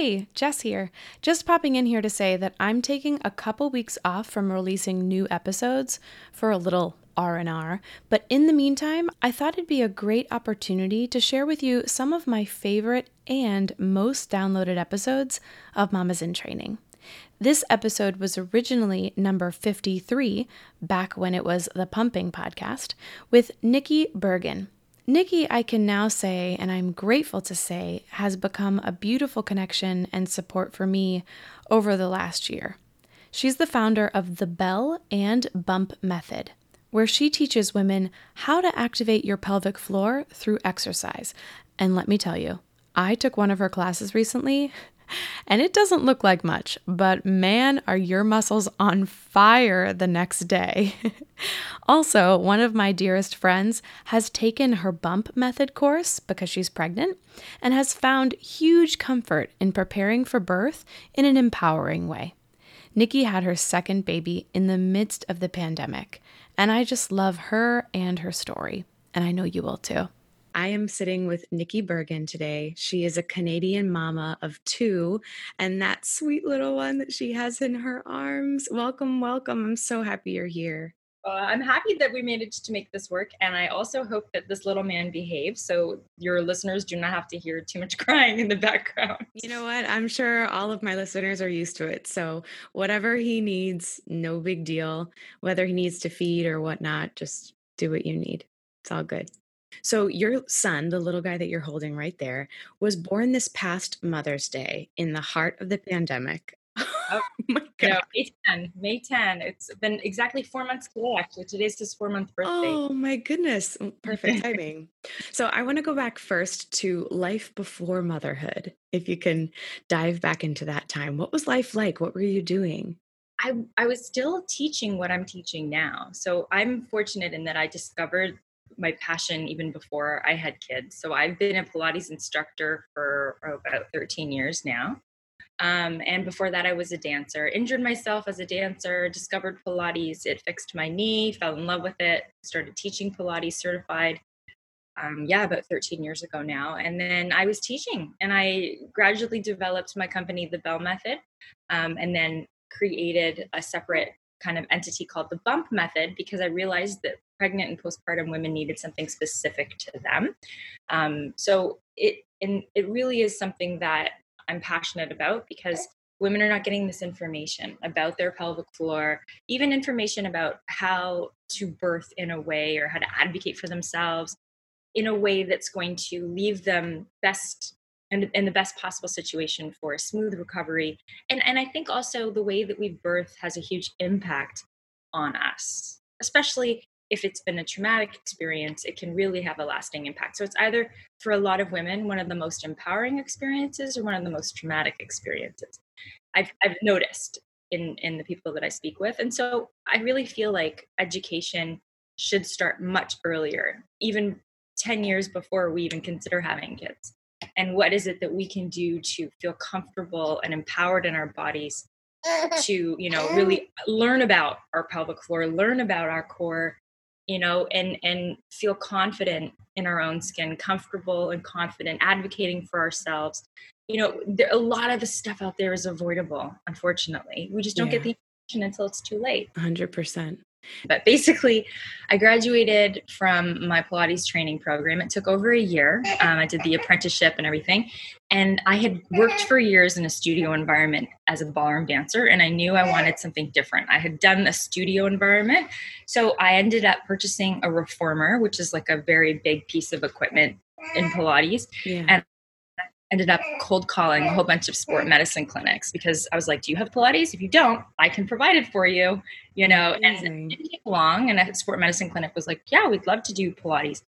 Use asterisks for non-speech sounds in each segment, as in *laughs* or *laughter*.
Hey, Jess here. Just popping in here to say that I'm taking a couple weeks off from releasing new episodes for a little R&R, but in the meantime, I thought it'd be a great opportunity to share with you some of my favorite and most downloaded episodes of Mamas in Training. This episode was originally number 53, back when it was the Pumping Podcast, with Nikki Bergen. Nikki, I can now say, and I'm grateful to say, has become a beautiful connection and support for me over the last year. She's the founder of the Bell and Bump Method, where she teaches women how to activate your pelvic floor through exercise. And let me tell you, I took one of her classes recently and it doesn't look like much, but man, are your muscles on fire the next day. *laughs* also, one of my dearest friends has taken her bump method course because she's pregnant and has found huge comfort in preparing for birth in an empowering way. Nikki had her second baby in the midst of the pandemic, and I just love her and her story, and I know you will too. I am sitting with Nikki Bergen today. She is a Canadian mama of two, and that sweet little one that she has in her arms. Welcome, welcome. I'm so happy you're here. Uh, I'm happy that we managed to make this work, and I also hope that this little man behaves so your listeners do not have to hear too much *laughs* crying in the background. You know what? I'm sure all of my listeners are used to it. So, whatever he needs, no big deal. Whether he needs to feed or whatnot, just do what you need. It's all good. So, your son, the little guy that you're holding right there, was born this past Mother's Day in the heart of the pandemic. Oh, *laughs* oh my God. May 10. May 10. It's been exactly four months today, actually. Today's his four month birthday. Oh, my goodness. Perfect *laughs* timing. so, I want to go back first to life before motherhood. If you can dive back into that time, what was life like? What were you doing? I, I was still teaching what I'm teaching now. So I'm fortunate in that I discovered my passion even before I had kids. So I've been a Pilates instructor for about 13 years now. Um, and before that, I was a dancer. Injured myself as a dancer, discovered Pilates. It fixed my knee, fell in love with it, started teaching Pilates certified. Um, yeah, about 13 years ago now. And then I was teaching and I gradually developed my company, The Bell Method, um, and then created a separate kind of entity called the Bump Method because I realized that pregnant and postpartum women needed something specific to them. Um, so it and it really is something that I'm passionate about because women are not getting this information about their pelvic floor, even information about how to birth in a way or how to advocate for themselves in a way that's going to leave them best and the best possible situation for a smooth recovery. And and I think also the way that we birth has a huge impact on us, especially if it's been a traumatic experience, it can really have a lasting impact. So it's either for a lot of women one of the most empowering experiences or one of the most traumatic experiences. I've, I've noticed in in the people that I speak with, and so I really feel like education should start much earlier, even ten years before we even consider having kids. And what is it that we can do to feel comfortable and empowered in our bodies *laughs* to you know really learn about our pelvic floor learn about our core you know and and feel confident in our own skin comfortable and confident advocating for ourselves. You know there, a lot of the stuff out there is avoidable unfortunately. We just don't yeah. get the information until it's too late. 100% but basically, I graduated from my Pilates training program. It took over a year. Um, I did the apprenticeship and everything. And I had worked for years in a studio environment as a ballroom dancer, and I knew I wanted something different. I had done a studio environment. So I ended up purchasing a reformer, which is like a very big piece of equipment in Pilates. Yeah. And ended up cold calling a whole bunch of sport medicine clinics because I was like, Do you have Pilates? If you don't, I can provide it for you, you know. Amazing. And it didn't take long. And a sport medicine clinic was like, Yeah, we'd love to do Pilates.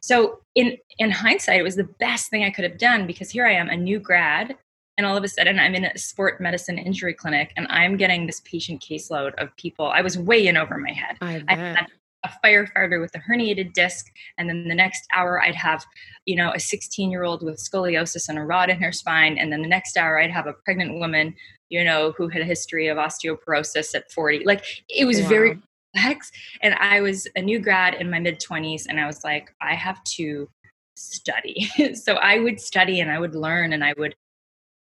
So in in hindsight, it was the best thing I could have done because here I am, a new grad, and all of a sudden I'm in a sport medicine injury clinic and I'm getting this patient caseload of people. I was way in over my head. I, I had a firefighter with a herniated disc and then the next hour i'd have you know a 16 year old with scoliosis and a rod in her spine and then the next hour i'd have a pregnant woman you know who had a history of osteoporosis at 40 like it was wow. very complex and i was a new grad in my mid 20s and i was like i have to study *laughs* so i would study and i would learn and i would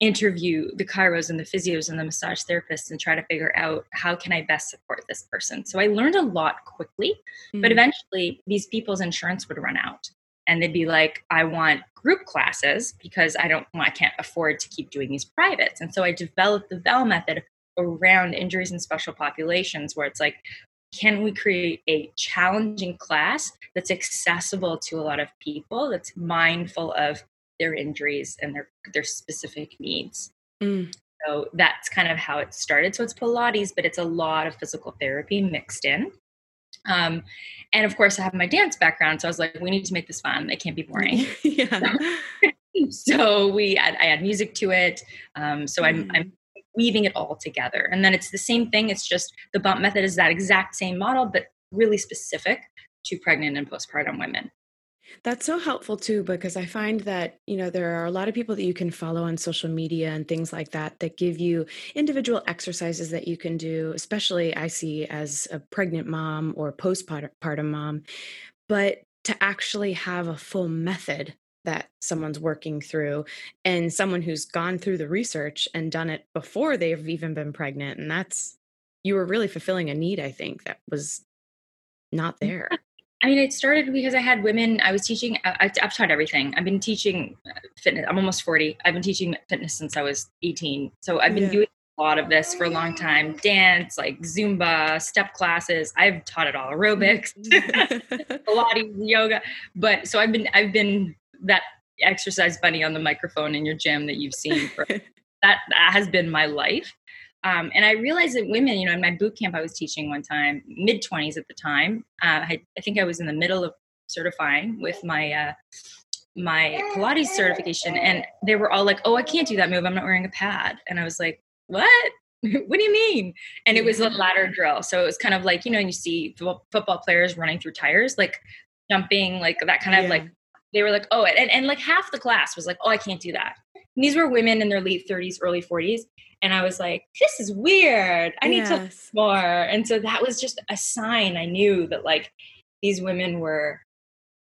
interview the chiros and the physios and the massage therapists and try to figure out how can i best support this person so i learned a lot quickly mm-hmm. but eventually these people's insurance would run out and they'd be like i want group classes because i don't i can't afford to keep doing these privates and so i developed the Bell method around injuries in special populations where it's like can we create a challenging class that's accessible to a lot of people that's mindful of their injuries and their their specific needs mm. so that's kind of how it started so it's pilates but it's a lot of physical therapy mixed in um, and of course i have my dance background so i was like we need to make this fun it can't be boring *laughs* yeah *laughs* so we add, i add music to it um, so mm. I'm, I'm weaving it all together. And then it's the same thing. It's just the bump method is that exact same model, but really specific to pregnant and postpartum women. That's so helpful too, because I find that, you know, there are a lot of people that you can follow on social media and things like that that give you individual exercises that you can do, especially I see as a pregnant mom or postpartum mom. But to actually have a full method that someone's working through and someone who's gone through the research and done it before they've even been pregnant and that's you were really fulfilling a need i think that was not *laughs* there i mean it started because i had women i was teaching I, have taught everything. I've been teaching fitness i'm almost 40 i've been teaching fitness since i was 18 so i've been yeah. doing a lot of this for a long time. Dance like zumba step classes. I've taught it all. Aerobics mm. *laughs* *laughs* pilates yoga. But so i've been i've been that exercise bunny on the microphone in your gym that you've seen for *laughs* that, that has been my life um, and I realized that women, you know, in my boot camp I was teaching one time, mid 20s at the time, uh, I, I, think I was in the middle of certifying with my uh, my Pilates certification, and they were all like, "Oh, I can't do that move. I'm not wearing a pad." And I was like, "What? *laughs* what do you mean?" And it was a ladder drill, so it was kind of like you know, you see football players running through tires, like jumping, like that kind of yeah. like they were like, oh, and, and like half the class was like, oh, I can't do that. And these were women in their late 30s, early 40s. And I was like, this is weird. I need yes. to more. And so that was just a sign I knew that like these women were,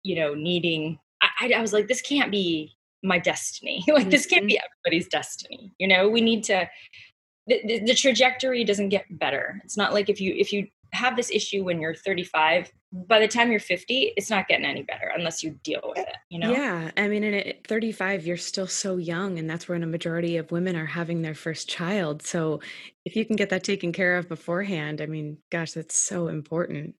you know, needing, I, I was like, this can't be my destiny. *laughs* like mm-hmm. this can't be mm-hmm. everybody's destiny. You know, we need to, the, the, the trajectory doesn't get better. It's not like if you, if you have this issue when you're 35 by the time you're 50 it's not getting any better unless you deal with it you know? Yeah i mean at 35 you're still so young and that's when a majority of women are having their first child. So if you can get that taken care of beforehand i mean gosh that's so important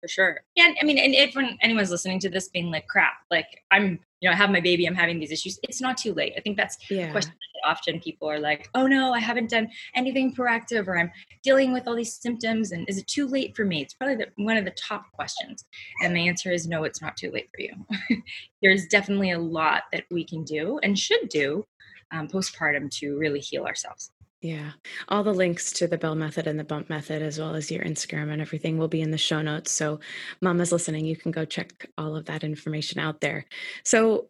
for sure. And I mean, and if anyone's listening to this being like, crap, like I'm, you know, I have my baby, I'm having these issues, it's not too late. I think that's yeah. question that often people are like, oh no, I haven't done anything proactive or I'm dealing with all these symptoms and is it too late for me? It's probably the, one of the top questions. And the answer is no, it's not too late for you. *laughs* There's definitely a lot that we can do and should do um, postpartum to really heal ourselves. Yeah. All the links to the Bell Method and the Bump Method, as well as your Instagram and everything, will be in the show notes. So, mamas listening, you can go check all of that information out there. So,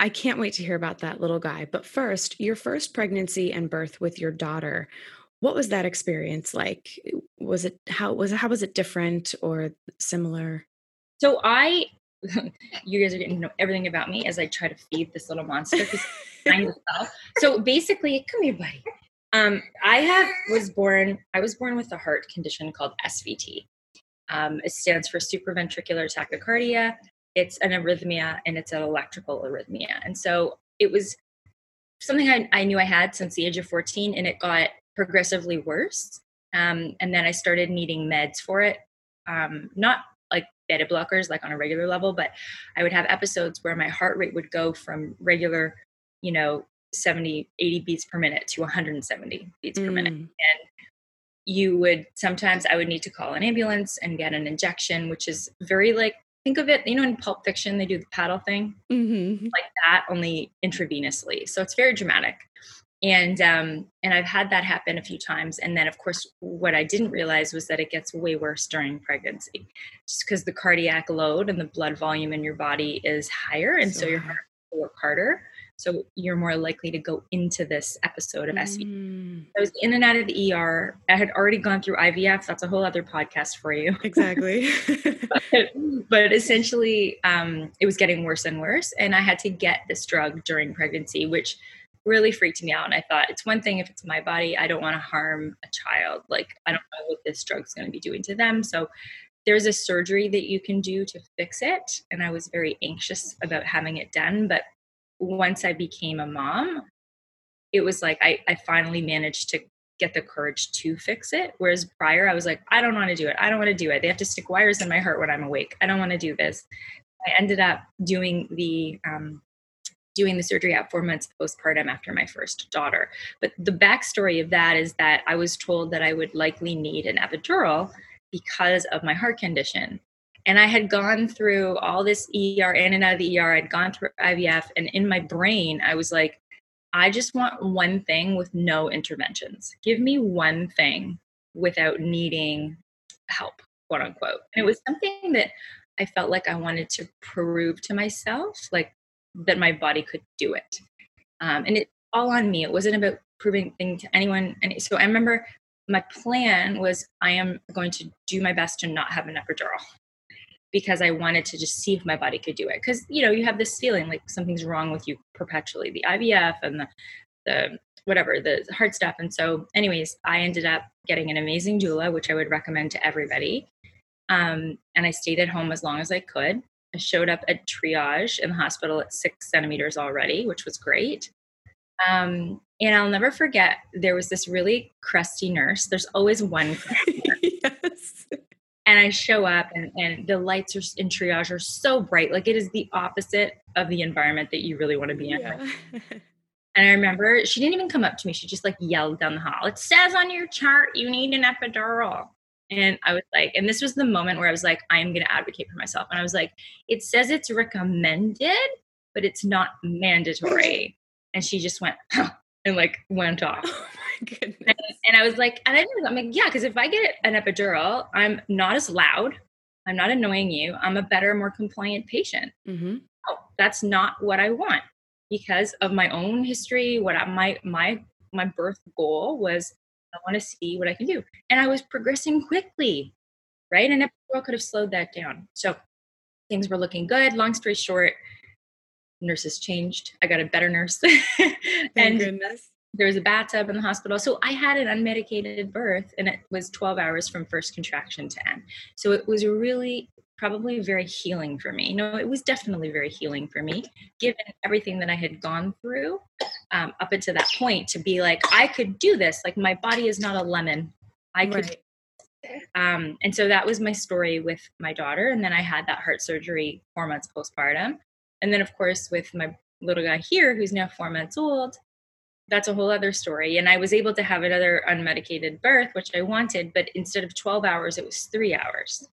I can't wait to hear about that little guy. But first, your first pregnancy and birth with your daughter. What was that experience like? Was it how was it how was it different or similar? So I *laughs* you guys are getting to know everything about me as I try to feed this little monster. *laughs* so basically, come here, buddy. Um, I have was born. I was born with a heart condition called SVT. Um, it stands for supraventricular tachycardia. It's an arrhythmia, and it's an electrical arrhythmia. And so it was something I, I knew I had since the age of 14, and it got progressively worse. Um, and then I started needing meds for it. Um, not beta blockers like on a regular level but i would have episodes where my heart rate would go from regular you know 70 80 beats per minute to 170 beats mm. per minute mm. and you would sometimes i would need to call an ambulance and get an injection which is very like think of it you know in pulp fiction they do the paddle thing mm-hmm. like that only intravenously so it's very dramatic and um, and I've had that happen a few times. And then, of course, what I didn't realize was that it gets way worse during pregnancy, just because the cardiac load and the blood volume in your body is higher, and so, so your heart will work harder. So you're more likely to go into this episode of SVT. Mm. I was in and out of the ER. I had already gone through IVF. That's a whole other podcast for you. Exactly. *laughs* but, but, essentially, um, it was getting worse and worse, and I had to get this drug during pregnancy, which really freaked me out. And I thought, it's one thing if it's my body, I don't want to harm a child. Like, I don't know what this drug's going to be doing to them. So, there's a surgery that you can do to fix it. And I was very anxious about having it done. But once I became a mom, it was like I, I finally managed to get the courage to fix it. Whereas prior, I was like, I don't want to do it. I don't want to do it. They have to stick wires in my heart when I'm awake. I don't want to do this. I ended up doing the um, doing the surgery at four months postpartum after my first daughter. But the backstory of that is that I was told that I would likely need an epidural because of my heart condition. And I had gone through all this ER in and out of the ER. I'd gone through IVF, and in my brain, I was like, I just want one thing with no interventions. Give me one thing without needing help, quote unquote. And it was something that I felt like I wanted to prove to myself, like that my body could do it. Um, and it's all on me. It wasn't about proving thing to anyone. And so I remember my plan was I am going to do my best to not have an epidural because I wanted to just see if my body could do it. Because you know you have this feeling like something's wrong with you perpetually, the IVF and the the whatever the hard stuff. And so, anyways, I ended up getting an amazing doula, which I would recommend to everybody. Um, and I stayed at home as long as I could. I showed up at triage in the hospital at six centimeters already, which was great. Um, and I'll never forget, there was this really crusty nurse. There's always one. *laughs* yes. And I show up, and, and the lights are in triage are so bright. Like it is the opposite of the environment that you really want to be in. Yeah. and I remember she didn't even come up to me. She just like yelled down the hall, It says on your chart you need an epidural. And I was like, and this was the moment where I was like, I am going to advocate for myself. And I was like, it says it's recommended, but it's not mandatory. And she just went, huh, and like went off. *laughs* Oh my goodness. And, and I was like, and I I'm like, yeah, because if I get an epidural, I'm not as loud. I'm not annoying you. I'm a better, more compliant patient. Mm-hmm. Oh, that's not what I want because of my own history. What I, my my my birth goal was, I want to see what I can do, and I was progressing quickly, right? And epidural could have slowed that down. So things were looking good. Long story short, nurses changed. I got a better nurse. *laughs* and goodness. there was a bathtub in the hospital. So I had an unmedicated birth and it was 12 hours from first contraction to end. So it was really probably very healing for me. You know, it was definitely very healing for me, given everything that I had gone through um, up until that point to be like, I could do this. Like my body is not a lemon. I could right. Um, and so that was my story with my daughter. And then I had that heart surgery four months postpartum. And then, of course, with my little guy here, who's now four months old, that's a whole other story. And I was able to have another unmedicated birth, which I wanted, but instead of 12 hours, it was three hours.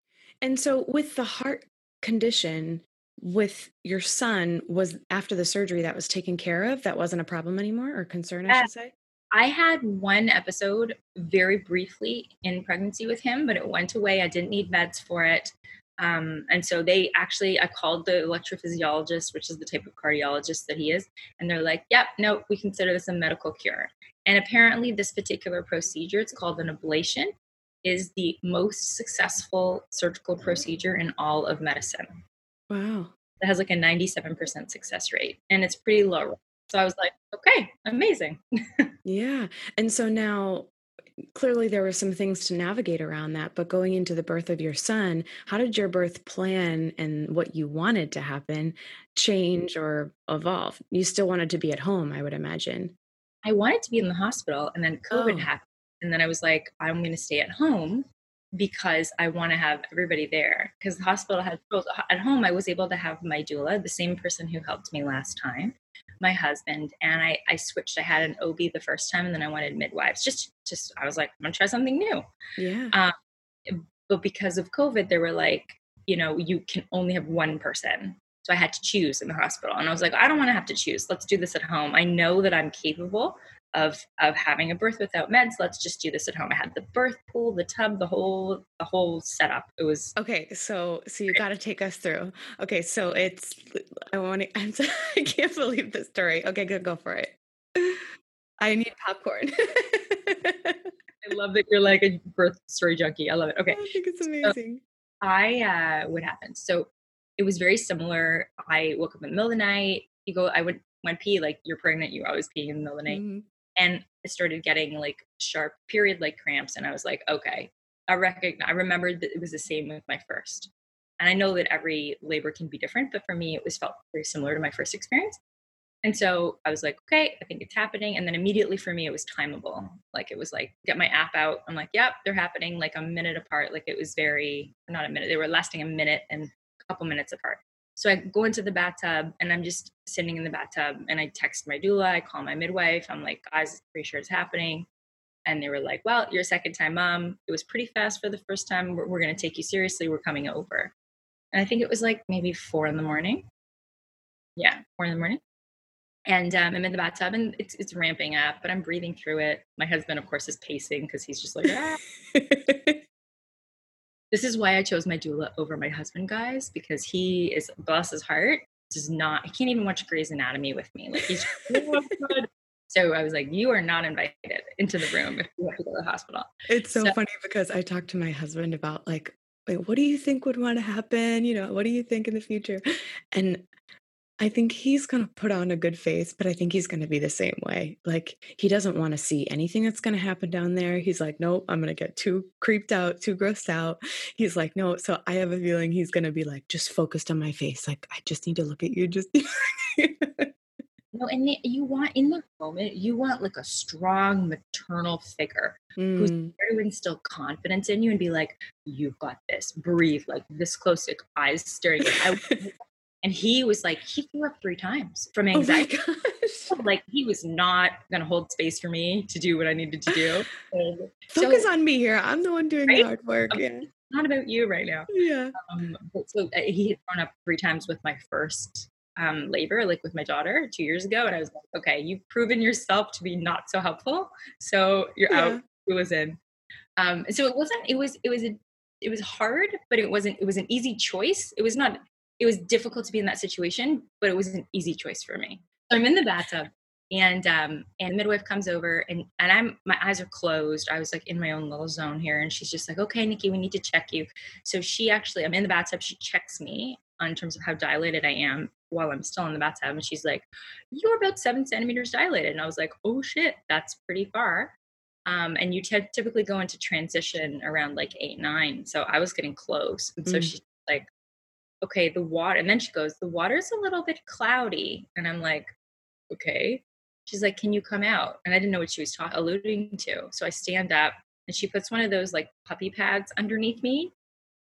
And so, with the heart condition, with your son, was after the surgery that was taken care of, that wasn't a problem anymore or concern, I should say? I had one episode very briefly in pregnancy with him, but it went away. I didn't need meds for it. Um, and so they actually, I called the electrophysiologist, which is the type of cardiologist that he is, and they're like, yep, no, we consider this a medical cure. And apparently, this particular procedure, it's called an ablation, is the most successful surgical procedure in all of medicine. Wow. It has like a 97% success rate, and it's pretty low. So I was like, okay, amazing. *laughs* yeah. And so now clearly there were some things to navigate around that but going into the birth of your son how did your birth plan and what you wanted to happen change or evolve you still wanted to be at home i would imagine i wanted to be in the hospital and then covid oh. happened and then i was like i'm going to stay at home because i want to have everybody there because the hospital had at home i was able to have my doula the same person who helped me last time my husband and I, I switched. I had an OB the first time and then I wanted midwives. Just, just, I was like, I'm gonna try something new. Yeah. Um, but because of COVID, they were like, you know, you can only have one person. So I had to choose in the hospital. And I was like, I don't want to have to choose. Let's do this at home. I know that I'm capable of of having a birth without meds let's just do this at home. I had the birth pool the tub the whole the whole setup. It was okay so so you got to take us through. Okay so it's i want to *laughs* I'm, i can't believe this story. Okay good go for it. *laughs* I need popcorn. *laughs* I love that you're like a birth story junkie. I love it. Okay i think it's amazing. So i uh what happened? So it was very similar. I woke up in the middle of the night. You go i would when pee, like you're pregnant, you always pee in the middle of the night. Mm-hmm. And I started getting like sharp period like cramps. And I was like, okay, I recognize, I remembered that it was the same with my first. And I know that every labor can be different, but for me, it was felt very similar to my first experience. And so I was like, okay, I think it's happening. And then immediately for me, it was timeable. Like it was like, get my app out. I'm like, yep, they're happening like a minute apart. Like it was very, not a minute, they were lasting a minute and a couple minutes apart. So I go into the bathtub and I'm just sitting in the bathtub and I text my doula, I call my midwife. I'm like, guys, pretty sure it's happening. And they were like, well, you're a second time mom. It was pretty fast for the first time. We're, we're going to take you seriously. We're coming over. And I think it was like maybe four in the morning. Yeah, four in the morning. And um, I'm in the bathtub and it's, it's ramping up, but I'm breathing through it. My husband, of course, is pacing because he's just like, *laughs* ah. This is why I chose my doula over my husband, guys, because he is, bless his heart, does not, he can't even watch Grey's Anatomy with me. Like he's, *laughs* so I was like, you are not invited into the room if you have to go to the hospital. It's so, so funny because I talked to my husband about like, wait, what do you think would want to happen? You know, what do you think in the future? And I think he's going to put on a good face, but I think he's going to be the same way. Like, he doesn't want to see anything that's going to happen down there. He's like, nope, I'm going to get too creeped out, too grossed out. He's like, no. So I have a feeling he's going to be like, just focused on my face. Like, I just need to look at you. Just. *laughs* *laughs* no, and you want in the moment, you want like a strong maternal figure mm. who's there to instill confidence in you and be like, "You've got this. Breathe like this close, like eyes staring." At I and he was like, he threw up three times from oh anxiety. Oh *laughs* like he was not going to hold space for me to do what I needed to do. *laughs* Focus so, on me here. I'm the one doing right? the hard work. Yeah. Not about you right now. Yeah. Um, so uh, he had thrown up three times with my first um, labor, like with my daughter two years ago. And I was like, okay, you've proven yourself to be not so helpful. So you're yeah. out. It was in. Um, so it wasn't, it was, it was a, it was hard, but it wasn't, it was an easy choice. It was not it was difficult to be in that situation, but it was an easy choice for me. So I'm in the bathtub and um and midwife comes over and and I'm my eyes are closed. I was like in my own little zone here and she's just like, "Okay, Nikki, we need to check you." So she actually I'm in the bathtub, she checks me on terms of how dilated I am while I'm still in the bathtub and she's like, "You're about 7 centimeters dilated." And I was like, "Oh shit, that's pretty far." Um, and you t- typically go into transition around like eight, nine. So I was getting close. And so mm. she's like, okay, the water, and then she goes, the water's a little bit cloudy. And I'm like, okay. She's like, can you come out? And I didn't know what she was ta- alluding to. So I stand up and she puts one of those like puppy pads underneath me.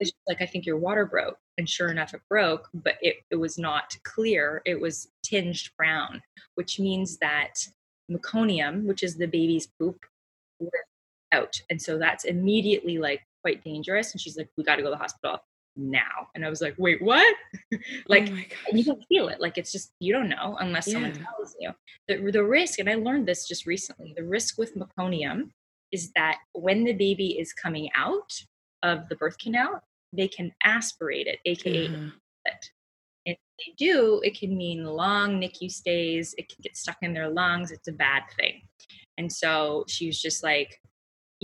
she's like, I think your water broke. And sure enough, it broke, but it, it was not clear. It was tinged brown, which means that meconium, which is the baby's poop, went out. And so that's immediately like quite dangerous. And she's like, we got to go to the hospital now. And I was like, wait, what? *laughs* like oh you can feel it. Like it's just you don't know unless yeah. someone tells you. The the risk, and I learned this just recently, the risk with meconium is that when the baby is coming out of the birth canal, they can aspirate it, aka mm-hmm. it. If they do, it can mean long NICU stays, it can get stuck in their lungs. It's a bad thing. And so she was just like,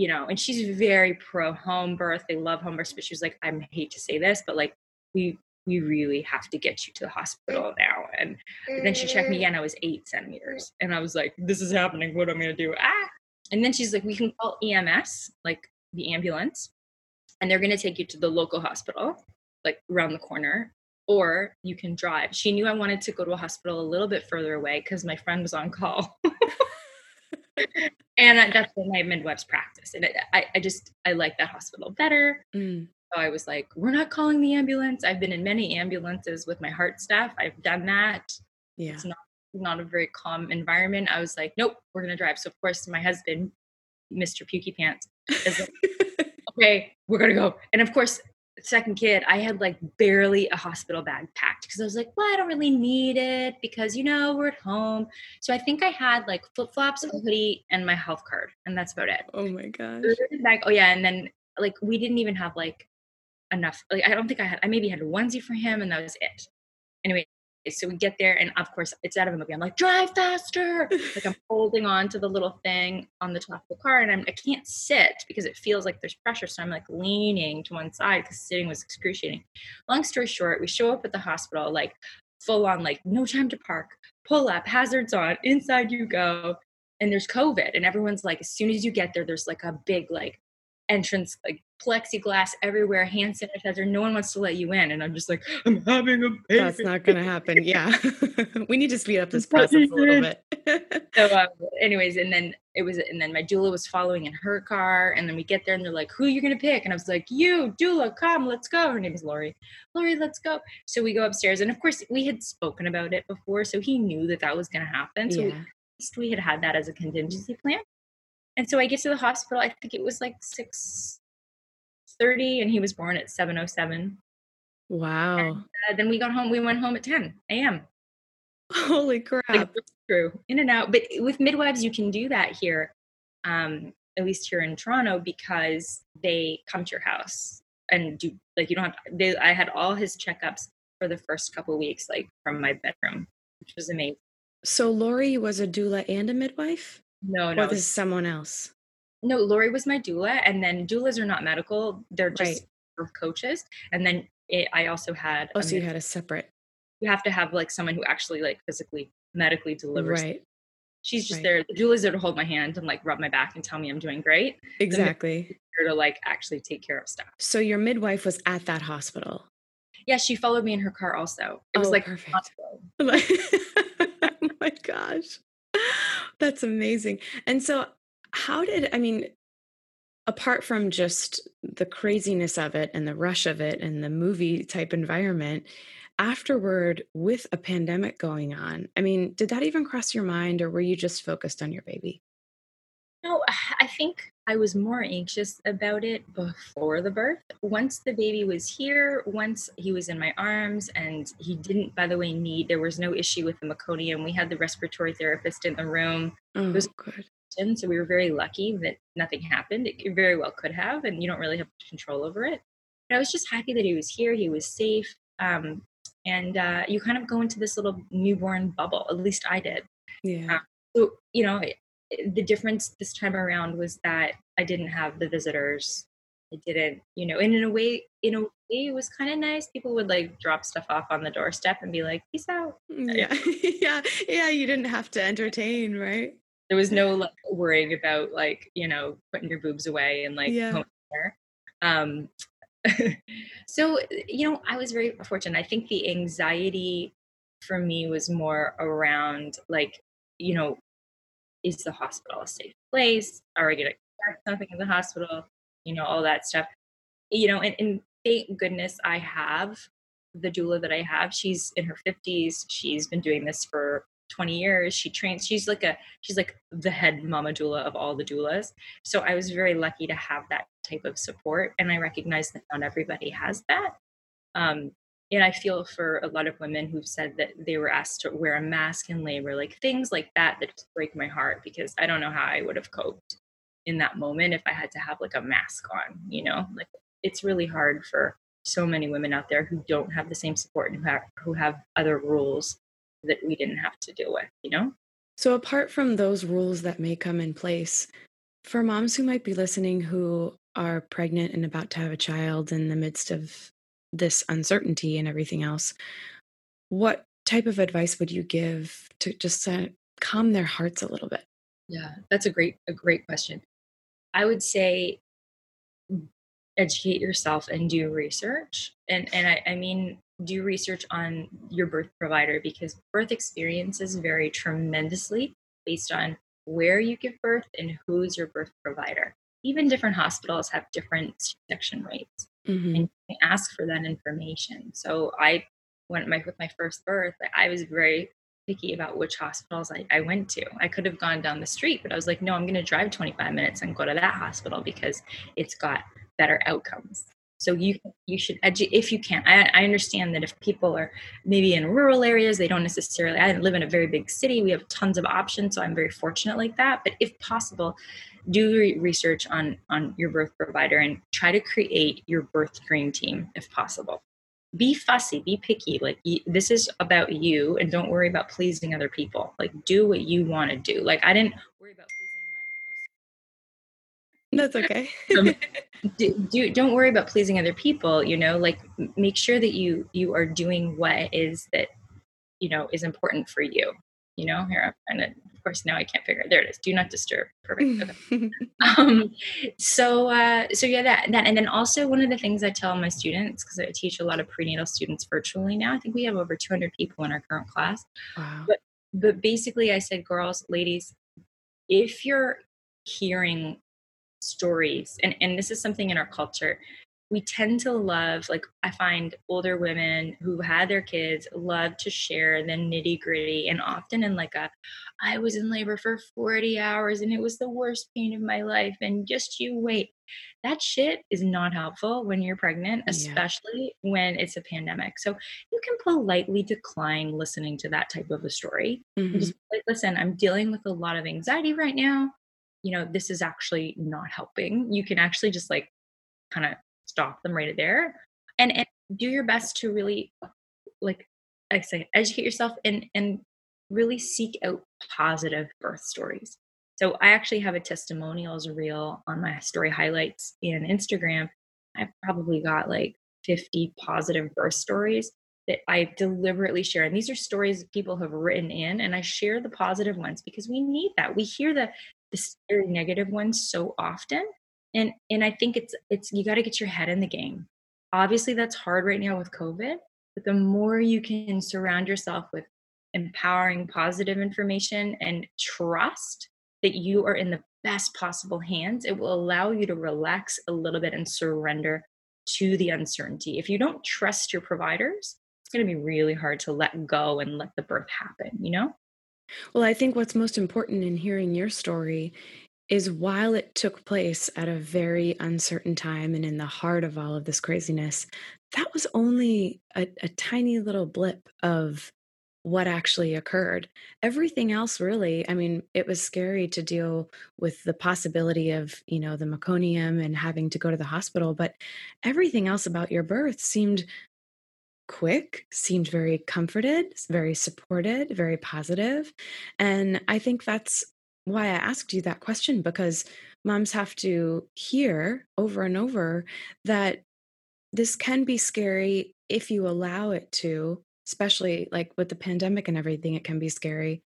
you know, and she's very pro home birth. They love home birth, but she was like, I hate to say this, but like we we really have to get you to the hospital now. And then she checked me again. I was eight centimeters, and I was like, this is happening. What am I gonna do? Ah! And then she's like, we can call EMS, like the ambulance, and they're gonna take you to the local hospital, like around the corner. Or you can drive. She knew I wanted to go to a hospital a little bit further away because my friend was on call. *laughs* and that's what my midwives practice and I, I just i like that hospital better. Mm. so i was like we're not calling the ambulance. I've been in many ambulances with my heart staff. I've done that. Yeah. It's not not a very calm environment. I was like nope we're gonna drive. So of course my husband mr pukey pants is like *laughs* okay we're gonna go. And of course second kid, I had like barely a hospital bag packed because I was like, well, I don't really need it because, you know, we're at home. So I think I had like flip flops, a hoodie, and my health card. And that's about it. Oh my gosh. Bag. Oh, yeah. And then like we didn't even have like enough. Like I don't think I had, I maybe had a onesie for him and that was it. Anyway, so we get there, and of course, it's out of a movie. I'm like, drive faster! *laughs* like I'm holding on to the little thing on the top of the car, and I'm I can't sit because it feels like there's pressure. So I'm like leaning to one side because sitting was excruciating. Long story short, we show up at the hospital. Like full on like no time to park, pull up, hazards on, inside you go. And there's COVID, and everyone's like, as soon as you get there, there's like a big like entrance, like plexiglass everywhere, hand sanitizer. No one wants to let you in. And I'm just like, I'm having a baby. That's not going to happen. *laughs* Yeah. *laughs* we need to speed up this process a little bit. so, uh, anyways, and then it was, and then my doula was following in her car. And then we get there and they're like, who are you going to pick? And I was like, you, doula, come, let's go. Her name is Lori. Lori, let's go. So we go upstairs. And of course, we had spoken about it before. So he knew that that was going to happen. So yeah. we, we had had that as a contingency plan. And so I get to the hospital. I think it was like six thirty, and he was born at seven oh seven. Wow. And, uh, then we got home. We went home at ten a.m. Holy crap! Like, true, in and out. But with midwives, you can do that here, um, at least here in Toronto, because they come to your house and do like you don't have. To, they, I had all his checkups for the first couple weeks, like from my bedroom, which was amazing. So Lori was a doula and a midwife. No, no. Or this is someone else? No, Lori was my doula, and then doulas are not medical; they're just right. coaches. And then it, I also had. Oh, so you had a separate. You have to have like someone who actually like physically medically delivers. Right. She's just right. there. The doula's there to hold my hand and like rub my back and tell me I'm doing great. Exactly. Here to like actually take care of stuff. So your midwife was at that hospital. Yeah, she followed me in her car also. It was oh, like perfect. *laughs* oh my gosh. That's amazing. And so, how did, I mean, apart from just the craziness of it and the rush of it and the movie type environment, afterward, with a pandemic going on, I mean, did that even cross your mind or were you just focused on your baby? No, *sighs* I think I was more anxious about it before the birth. Once the baby was here, once he was in my arms, and he didn't, by the way, need, there was no issue with the meconium. We had the respiratory therapist in the room. Oh, it was good. So we were very lucky that nothing happened. It very well could have, and you don't really have control over it. But I was just happy that he was here. He was safe. Um, and uh, you kind of go into this little newborn bubble. At least I did. Yeah. Uh, so you know, the difference this time around was that I didn't have the visitors. I didn't, you know, and in a way, in a way, it was kind of nice. People would like drop stuff off on the doorstep and be like, "Peace out." Mm, yeah, *laughs* yeah, yeah. You didn't have to entertain, right? There was no like, worrying about like you know putting your boobs away and like yeah. Um, *laughs* so you know, I was very fortunate. I think the anxiety for me was more around like you know is the hospital a safe place? Are we going to expect something in the hospital? You know, all that stuff. You know, and, and thank goodness I have the doula that I have. She's in her 50s. She's been doing this for 20 years. She trains, she's like a, she's like the head mama doula of all the doulas. So I was very lucky to have that type of support. And I recognize that not everybody has that. Um, and I feel for a lot of women who've said that they were asked to wear a mask in labor, like things like that, that just break my heart because I don't know how I would have coped in that moment if I had to have like a mask on, you know, like it's really hard for so many women out there who don't have the same support and who have, who have other rules that we didn't have to deal with, you know? So, apart from those rules that may come in place, for moms who might be listening who are pregnant and about to have a child in the midst of this uncertainty and everything else, what type of advice would you give to just to calm their hearts a little bit? Yeah, that's a great a great question. I would say educate yourself and do research. And and I, I mean do research on your birth provider because birth experiences vary tremendously based on where you give birth and who's your birth provider. Even different hospitals have different section rates mm-hmm. and ask for that information. So I went my with my first birth, I was very picky about which hospitals I, I went to. I could have gone down the street, but I was like, no, I'm going to drive 25 minutes and go to that hospital because it's got better outcomes. So you you should if you can. I, I understand that if people are maybe in rural areas, they don't necessarily. I live in a very big city. We have tons of options, so I'm very fortunate like that. But if possible, do research on on your birth provider and try to create your birth dream team if possible be fussy be picky like this is about you and don't worry about pleasing other people like do what you want to do like i didn't worry about that's okay um, *laughs* do, do don't worry about pleasing other people you know like make sure that you you are doing what is that you know is important for you you know here and of course now i can't figure it there it is do not disturb perfect okay. *laughs* um, so uh, so yeah that, that and then also one of the things i tell my students because i teach a lot of prenatal students virtually now i think we have over 200 people in our current class wow. but but basically i said girls ladies if you're hearing stories and and this is something in our culture. We tend to love like i find older women who had their kids love to share the nitty gritty and often in like a i was in labor for 40 hours and it was the worst pain of my life and just you wait. That shit is not helpful when you're pregnant especially yeah. when it's a pandemic. So you can politely decline listening to that type of a story. Mm-hmm. just like listen i'm dealing with a lot of anxiety right now you know this is actually not helping you can actually just like kind of stop them right there and and do your best to really like I say educate yourself and and really seek out positive birth stories. So I actually have a testimonials reel on my story highlights in Instagram. I've probably got like 50 positive birth stories that I deliberately share. And these are stories people have written in, and I share the positive ones because we need that. We hear the the scary negative ones so often. And and i think it's it's you got to get your head in the game. Obviously that's hard right now with covid but the more you can surround yourself with empowering positive information and trust that you are in the best possible hands it will allow you to relax a little bit and surrender to the uncertainty. If you don't trust your providers it's going to be really hard to let go and let the birth happen you know well, I think what's most important in hearing your story is while it took place at a very uncertain time and in the heart of all of this craziness, that was only a, a tiny little blip of what actually occurred. Everything else, really, I mean, it was scary to deal with the possibility of, you know, the meconium and having to go to the hospital, but everything else about your birth seemed quick, seemed very comforted, very supported, very positive. And I think that's why I asked you that question because moms have to hear over and over that this can be scary if you allow it to, especially like with the pandemic and everything, it can be scary.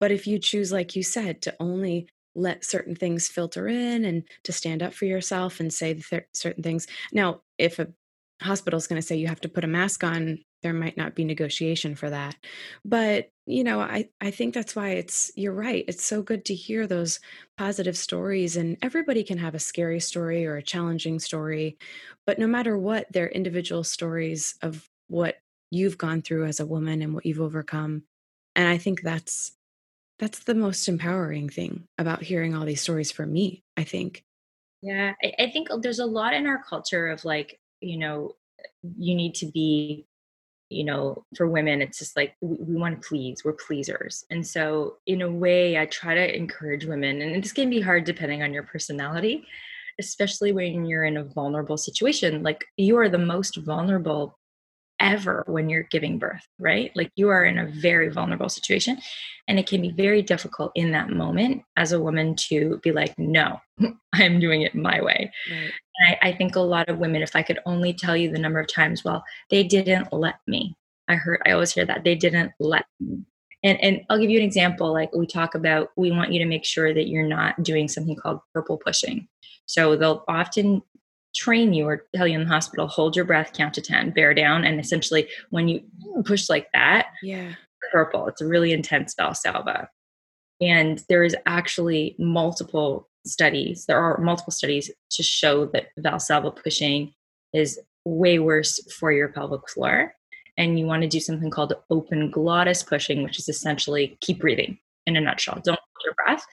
But if you choose, like you said, to only let certain things filter in and to stand up for yourself and say th- certain things. Now, if a hospital is going to say you have to put a mask on there might not be negotiation for that. But you know i i think that's why it's you're right it's so good to hear those positive stories and everybody can have a scary story or a challenging story but no matter what they're individual stories of what you've gone through as a woman and what you've overcome and i think that's that's the most empowering thing about hearing all these stories for me i think. Yeah I, I think uh, there's a lot in our culture of like you know you need to be you know for women it's just like we, we, want to please we're pleasers. And so in a way i try to encourage women and this can be hard depending on your personality especially when you're in a vulnerable situation like you are the most vulnerable ever when you're giving birth, right? Like you are in a very vulnerable situation. And it can be very difficult in that moment as a woman to be like, no, *laughs* I'm doing it my way. Right. And I, I think a lot of women, if I could only tell you the number of times, well, they didn't let me. I heard, I always hear that they didn't let me. And, and I'll give you an example. Like we talk about, we want you to make sure that you're not doing something called purple pushing. So they'll often train you or tell you in the hospital hold your breath count to 10 bear down and essentially when you push like that yeah. purple it's a really intense valsalva. And there is actually multiple studies there are multiple studies to show that valsalva pushing is way worse for your pelvic floor. And you want to do something called open glottis pushing which is essentially keep breathing in a nutshell. Don't hold your breath.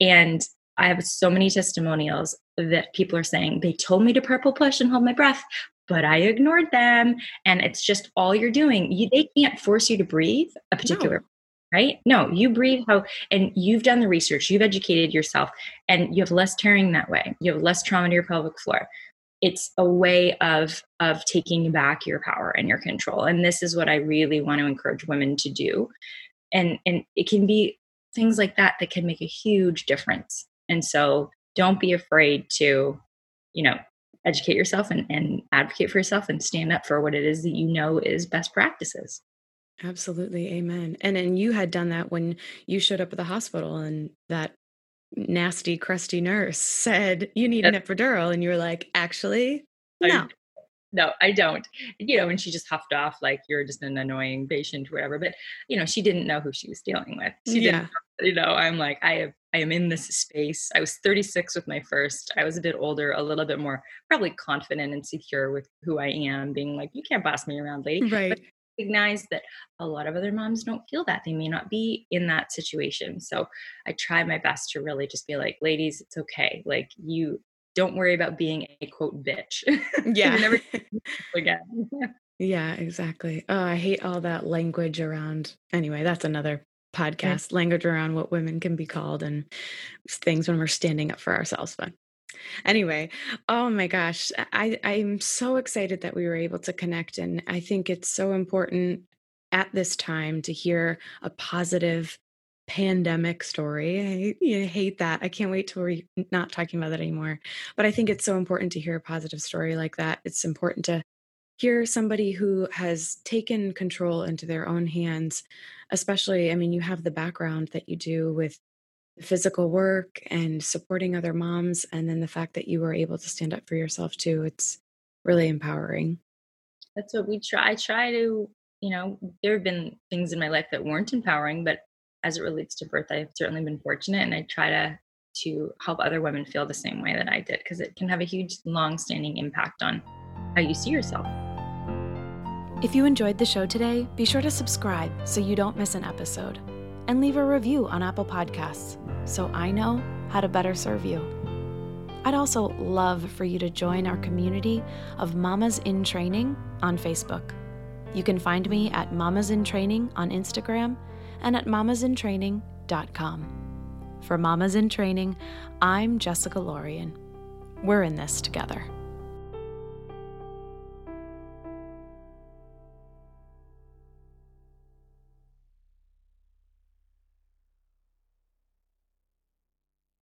And I have so many testimonials that people are saying they told me to purple push and hold my breath, but I ignored them. And it's just all you're doing. You, they can't force you to breathe a particular. No. Right? No, you breathe how, and you've done the research, you've educated yourself, and you have less tearing that way. You have less trauma to your pelvic floor. It's a way of of taking back your power and your control. And this is what I really want to encourage women to do. And and it can be things like that that can make a huge difference and so don't be afraid to, you know, educate yourself and, and advocate for yourself and stand up for what it is that you know is best practices. Absolutely. Amen. And and you had done that when you showed up at the hospital and that nasty, crusty nurse *laughs* said, You need an epidural. And you were like, Actually, no. No, I don't. You know, and she just huffed off like you're just an annoying patient, whatever. But you know, she didn't know who she was dealing with. She Yeah. didn't. You know, I'm like, I have, I am in this space. I was 36 with my first. I was a bit older, a little bit more probably confident and secure with who I am, being like, you can't boss me around, lady. Right. Recognize that a lot of other moms don't feel that. They may not be in that situation. So I try my best to really just be like, ladies, it's okay. Like you don't worry about being a quote bitch. *laughs* Yeah. Never *laughs* again. *laughs* Yeah, exactly. Oh, I hate all that language around. Anyway, that's another podcast. Language around what women can be called and things when we're standing up for ourselves. But anyway, oh my gosh, I I'm so excited that we were able to connect, and I think it's so important at this time to hear a positive pandemic story. I know, hate that. I can't wait till we're not talking about that anymore. But I think it's so important to hear a positive story like that. It's important to hear somebody who has taken control into their own hands especially i mean you have the background that you do with physical work and supporting other moms and then the fact that you were able to stand up for yourself too it's really empowering That's what we try. I try to, you know, there have been things in my life that weren't empowering, but as it relates to birth, I've certainly been fortunate and I try to to help other women feel the same way that I did because it can have a huge long-standing impact on how you see yourself. If you enjoyed the show today, be sure to subscribe so you don't miss an episode. And leave a review on Apple Podcasts so I know how to better serve you. I'd also love for you to join our community of Mamas in Training on Facebook. You can find me at Mamas in Training on Instagram and at mamasintraining.com. For Mamas in Training, I'm Jessica Lorian. We're in this together.